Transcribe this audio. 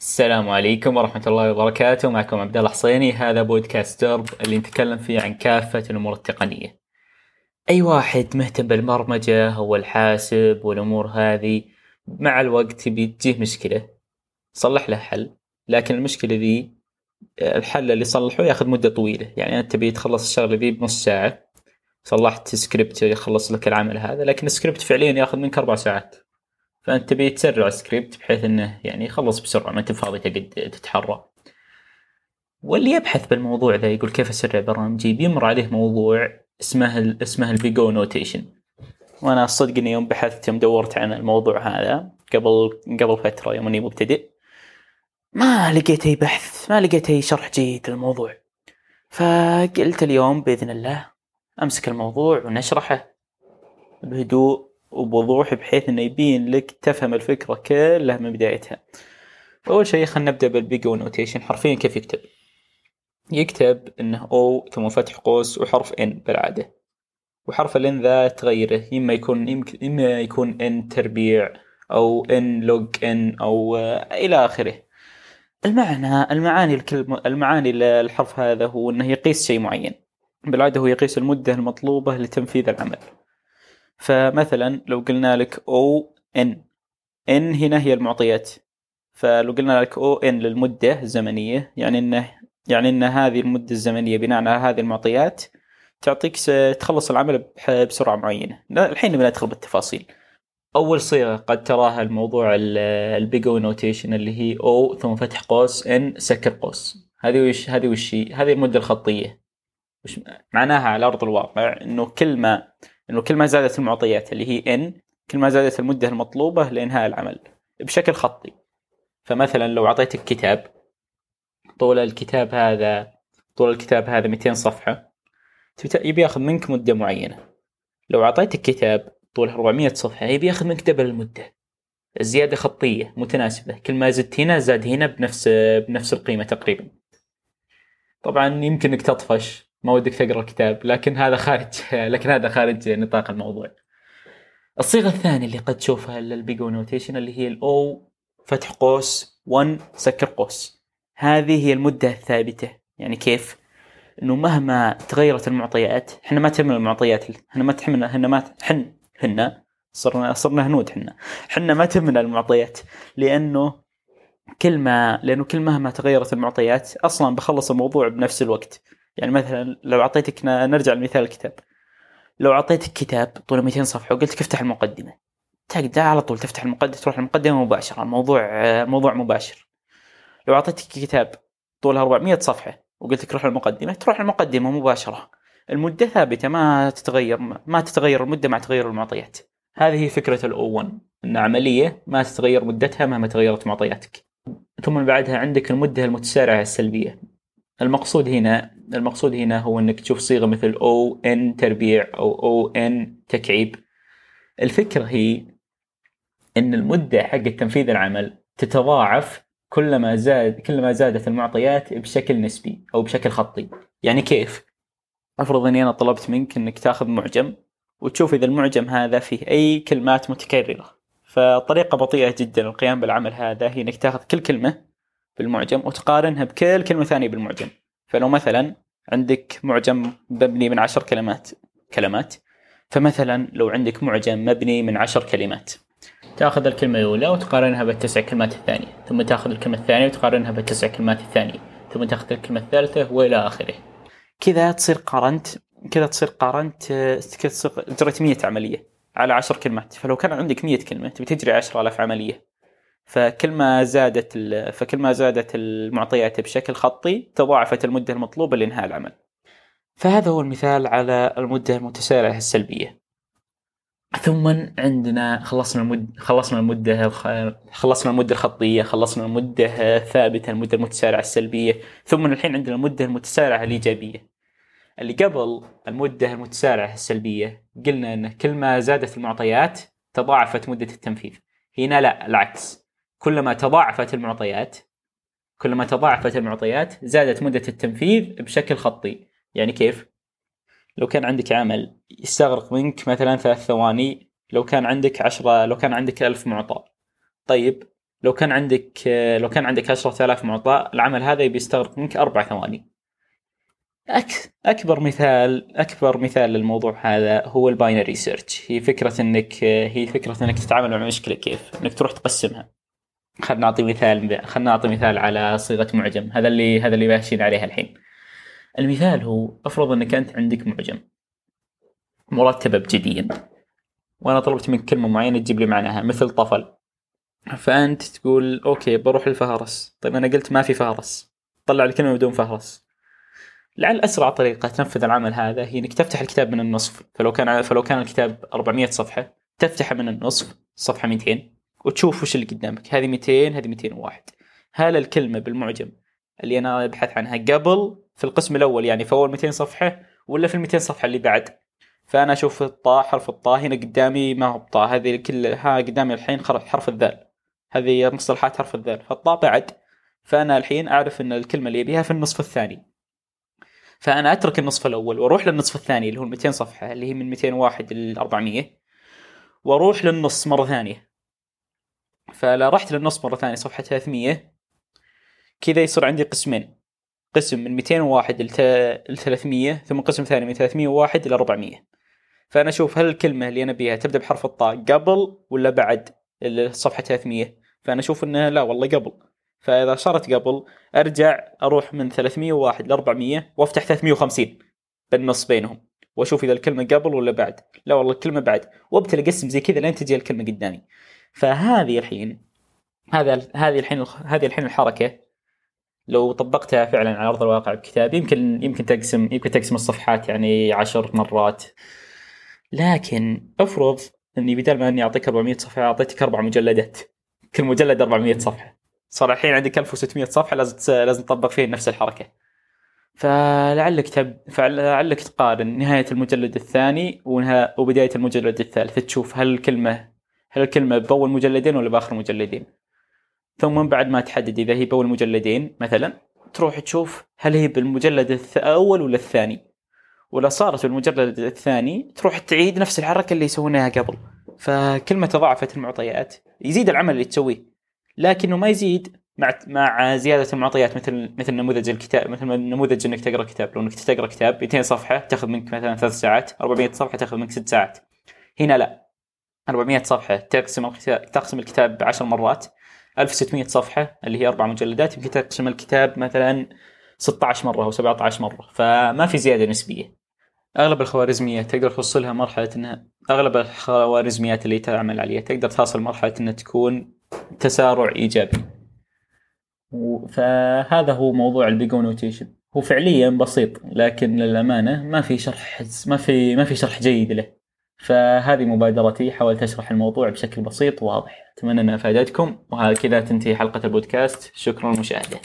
السلام عليكم ورحمة الله وبركاته. معكم عبد الله حصيني. هذا بودكاست درب اللي نتكلم فيه عن كافة الأمور التقنية. أي واحد مهتم بالبرمجة أو الحاسب والأمور هذه مع الوقت بتجيه مشكلة. صلح له حل. لكن المشكلة ذي الحل اللي صلحه ياخذ مدة طويلة. يعني أنت تبي تخلص الشغلة ذي بنص ساعة. صلحت سكريبت يخلص لك العمل هذا. لكن السكريبت فعليا ياخذ منك أربع ساعات. فأنت تبي تسرع السكريبت بحيث إنه يعني يخلص بسرعة ما أنت فاضي تقعد تتحرى. واللي يبحث بالموضوع ذا يقول كيف أسرع برامجي بيمر عليه موضوع اسمه اسمه ال Big O notation وأنا الصدق إني يوم بحثت يوم دورت عن الموضوع هذا قبل قبل فترة يوم إني مبتدئ ما لقيت أي بحث ما لقيت أي شرح جيد للموضوع. فقلت اليوم بإذن الله أمسك الموضوع ونشرحه بهدوء وبوضوح بحيث إنه يبين لك تفهم الفكرة كلها من بدايتها. اول شيء خلينا نبدأ بال Big O notation حرفيا كيف يكتب. يكتب إنه O ثم فتح قوس وحرف n بالعادة. وحرف ال n ذا تغيره إما يكون إما يكون n تربيع أو n log n أو إلى آخره. المعنى المعاني الكلمة المعاني الحرف هذا هو إنه يقيس شيء معين. بالعادة هو يقيس المدة المطلوبة لتنفيذ العمل. فمثلا لو قلنا لك O n n هنا هي المعطيات. فلو قلنا لك O n للمدة الزمنية يعني إنه يعني إن هذه المدة الزمنية بناء على هذه المعطيات تعطيك تخلص العمل بسرعة معينة. الحين بندخل بالتفاصيل. أول صيغة قد تراها الموضوع ال Big O notation اللي هي O ثم فتح قوس n سكر قوس. هذه وش هذه وش هذه المدة الخطية. وش معناها على أرض الواقع؟ إنه كل ما انه كل ما زادت المعطيات اللي هي ان كل ما زادت المدة المطلوبة لإنهاء العمل بشكل خطي. فمثلا لو أعطيتك كتاب طول الكتاب هذا طول الكتاب هذا 200 صفحة يبي ياخذ منك مدة معينة. لو أعطيتك كتاب طوله 400 صفحة يبي ياخذ منك دبل المدة. الزيادة خطية متناسبة. كل ما زدت هنا زاد هنا بنفس بنفس القيمة تقريبا. طبعا يمكن إنك تطفش. ما ودك تقرأ الكتاب لكن هذا خارج لكن هذا خارج نطاق الموضوع. الصيغة الثانية اللي قد تشوفها لل Big O notation اللي هي ال O فتح قوس 1 سكر قوس. هذه هي المدة الثابتة. يعني كيف؟ إنه مهما تغيرت المعطيات إحنا ما تهمنا المعطيات إحنا ما تهمنا إحنا ما حن هن صرنا صرنا هنود إحنا. إحنا ما تهمنا المعطيات لأنه كل ما لأنه كل مهما تغيرت المعطيات أصلا بخلص الموضوع بنفس الوقت. يعني مثلا لو أعطيتك نرجع لمثال الكتاب. لو أعطيتك كتاب طوله 200 صفحة وقلت لك افتح المقدمة. تقدر على طول تفتح المقدمة تروح المقدمه مباشرة. الموضوع موضوع مباشر. لو أعطيتك كتاب طولها 400 صفحة وقلت لك روح المقدمه تروح المقدمه مباشرة. المدة ثابتة ما تتغير ما تتغير المدة مع تغير المعطيات. هذه هي فكرة الاو 1 إن عملية ما تتغير مدتها مهما تغيرت معطياتك. ثم بعدها عندك المدة المتسارعة السلبية. المقصود هنا المقصود هنا هو إنك تشوف صيغة مثل أو ان تربيع أو أو ان تكعيب. الفكرة هي إن المدة حق تنفيذ العمل تتضاعف كلما زاد كلما زادت المعطيات بشكل نسبي أو بشكل خطي. يعني كيف؟ أفرض إني أنا طلبت منك إنك تأخذ معجم وتشوف إذا المعجم هذا فيه أي كلمات متكررة. فطريقة بطيئة جدا للقيام بالعمل هذا هي إنك تأخذ كل كلمة بالمعجم وتقارنها بكل كلمة ثانية بالمعجم. فلو مثلا عندك معجم مبني من عشر كلمات كلمات فمثلا لو عندك معجم مبني من عشر كلمات تأخذ الكلمة الأولى وتقارنها بالتسع كلمات الثانية ثم تأخذ الكلمة الثانية وتقارنها بالتسع كلمات الثانية ثم تأخذ الكلمة الثالثة وإلى آخره. كذا تصير قارنت كذا تصير قارنت كذا تصير جريت 100 عملية على عشر كلمات. فلو كان عندك 100 كلمة تبي تجري 10000 عملية. فكل ما زادت فكل ما زادت المعطيات بشكل خطي تضاعفت المدة المطلوبة لإنهاء العمل. فهذا هو المثال على المدة المتسارعة السلبية. ثم عندنا خلصنا المد خلصنا المدة خلصنا المدة الخطية، خلصنا المدة الثابتة، المدة المتسارعة السلبية، ثم الحين عندنا المدة المتسارعة الإيجابية. اللي قبل المدة المتسارعة السلبية قلنا إن كل ما زادت المعطيات تضاعفت مدة التنفيذ. هنا لا العكس كلما تضاعفت المعطيات كلما تضاعفت المعطيات زادت مدة التنفيذ بشكل خطي. يعني كيف؟ لو كان عندك عمل يستغرق منك مثلا ثلاث ثواني لو كان عندك عشرة لو كان عندك ألف معطى. طيب لو كان عندك لو كان عندك 10000 معطى العمل هذا بيستغرق منك أربع ثواني. أك... أكبر مثال أكبر مثال للموضوع هذا هو ال binary search. هي فكرة إنك هي فكرة إنك تتعامل مع مشكلة كيف؟ إنك تروح تقسمها. خلنا نعطي مثال خلنا نعطي مثال على صيغة معجم. هذا اللي هذا اللي ماشيين عليها الحين. المثال هو افرض انك انت عندك معجم. مرتبه أبجديا وأنا طلبت منك كلمة معينة تجيب لي معناها مثل طفل. فأنت تقول okay بروح الفهرس. طيب أنا قلت ما في فهرس. طلع الكلمة بدون فهرس. لعل أسرع طريقة تنفذ العمل هذا هي إنك تفتح الكتاب من النصف. فلو كان فلو كان الكتاب 400 صفحة تفتحه من النصف صفحة 200 وتشوف وش اللي قدامك. هذه 200 هذه 201 هل الكلمة بالمعجم اللي أنا أبحث عنها قبل في القسم الأول يعني في أول 200 صفحة ولا في ال 200 صفحة اللي بعد. فأنا أشوف الطاء حرف الطاء هنا قدامي ما هو بطاء. هذه كلها قدامي الحين حرف الذال. هذه مصطلحات حرف الذال. فالطاء بعد. فأنا الحين أعرف إن الكلمة اللي أبيها في النصف الثاني. فأنا أترك النصف الأول وأروح للنصف الثاني اللي هو 200 صفحة اللي هي من 201 ل 400 وأروح للنص مرة ثانية. فلا رحت للنص مرة ثانية صفحة 300 كذا يصير عندي قسمين. قسم من 201 ل 300 ثم قسم ثاني من 301 إلى 400 فأنا أشوف هل الكلمة اللي أنا بيها تبدأ بحرف الطاء قبل ولا بعد الصفحه 300 فأنا أشوف إنها لا والله قبل. فإذا صارت قبل أرجع أروح من 301 ل 400 وأفتح 350 بالنص بينهم وأشوف إذا الكلمة قبل ولا بعد. لا والله الكلمة بعد. وابتدي اقسم زي كذا لين تجي الكلمة قدامي. فهذه الحين هذا هذه الحين هذه الحين الحركة لو طبقتها فعلا على أرض الواقع بكتاب يمكن يمكن تقسم يمكن تقسم الصفحات يعني عشر مرات. لكن افرض إني بدل ما إني أعطيك 400 صفحة أعطيتك أربع مجلدات. كل مجلد 400 صفحة. صار الحين عندك 1600 صفحة لازم لازم تطبق فيه نفس الحركة. فلعلك تب... فلعلك تقارن نهاية المجلد الثاني ونها... وبداية المجلد الثالث. تشوف هل الكلمة هل الكلمة باول مجلدين ولا باخر مجلدين؟ ثم من بعد ما تحدد إذا هي باول مجلدين مثلا تروح تشوف هل هي بالمجلد الأول ولا الثاني. ولا صارت بالمجلد الثاني تروح تعيد نفس الحركة اللي يسوونها قبل. فكل ما تضاعفت المعطيات. يزيد العمل اللي تسويه. لكنه ما يزيد مع مع زيادة المعطيات مثل مثل نموذج الكتاب مثل نموذج إنك تقرأ كتاب. لو إنك تقرأ كتاب 200 صفحة تاخذ منك مثلا ثلاث ساعات. 400 صفحة تاخذ منك ست ساعات. هنا لا. 400 صفحة. تقسم الكتاب تقسم الكتاب 10 مرات. 1600 صفحة اللي هي أربع مجلدات. يمكن تقسم الكتاب مثلا 16 مرة أو 17 مرة. فما في زيادة نسبية. أغلب الخوارزميات تقدر توصلها مرحلة انها أغلب الخوارزميات اللي تعمل عليها تقدر توصل مرحلة انها تكون تسارع إيجابي. فهذا هو موضوع ال Big O notation هو فعليا بسيط لكن للأمانة ما في شرح ما في ما في شرح جيد له. فهذه مبادرتي حاولت أشرح الموضوع بشكل بسيط وواضح. أتمنى انها أفادتكم. وهكذا تنتهي حلقة البودكاست. شكرا للمشاهده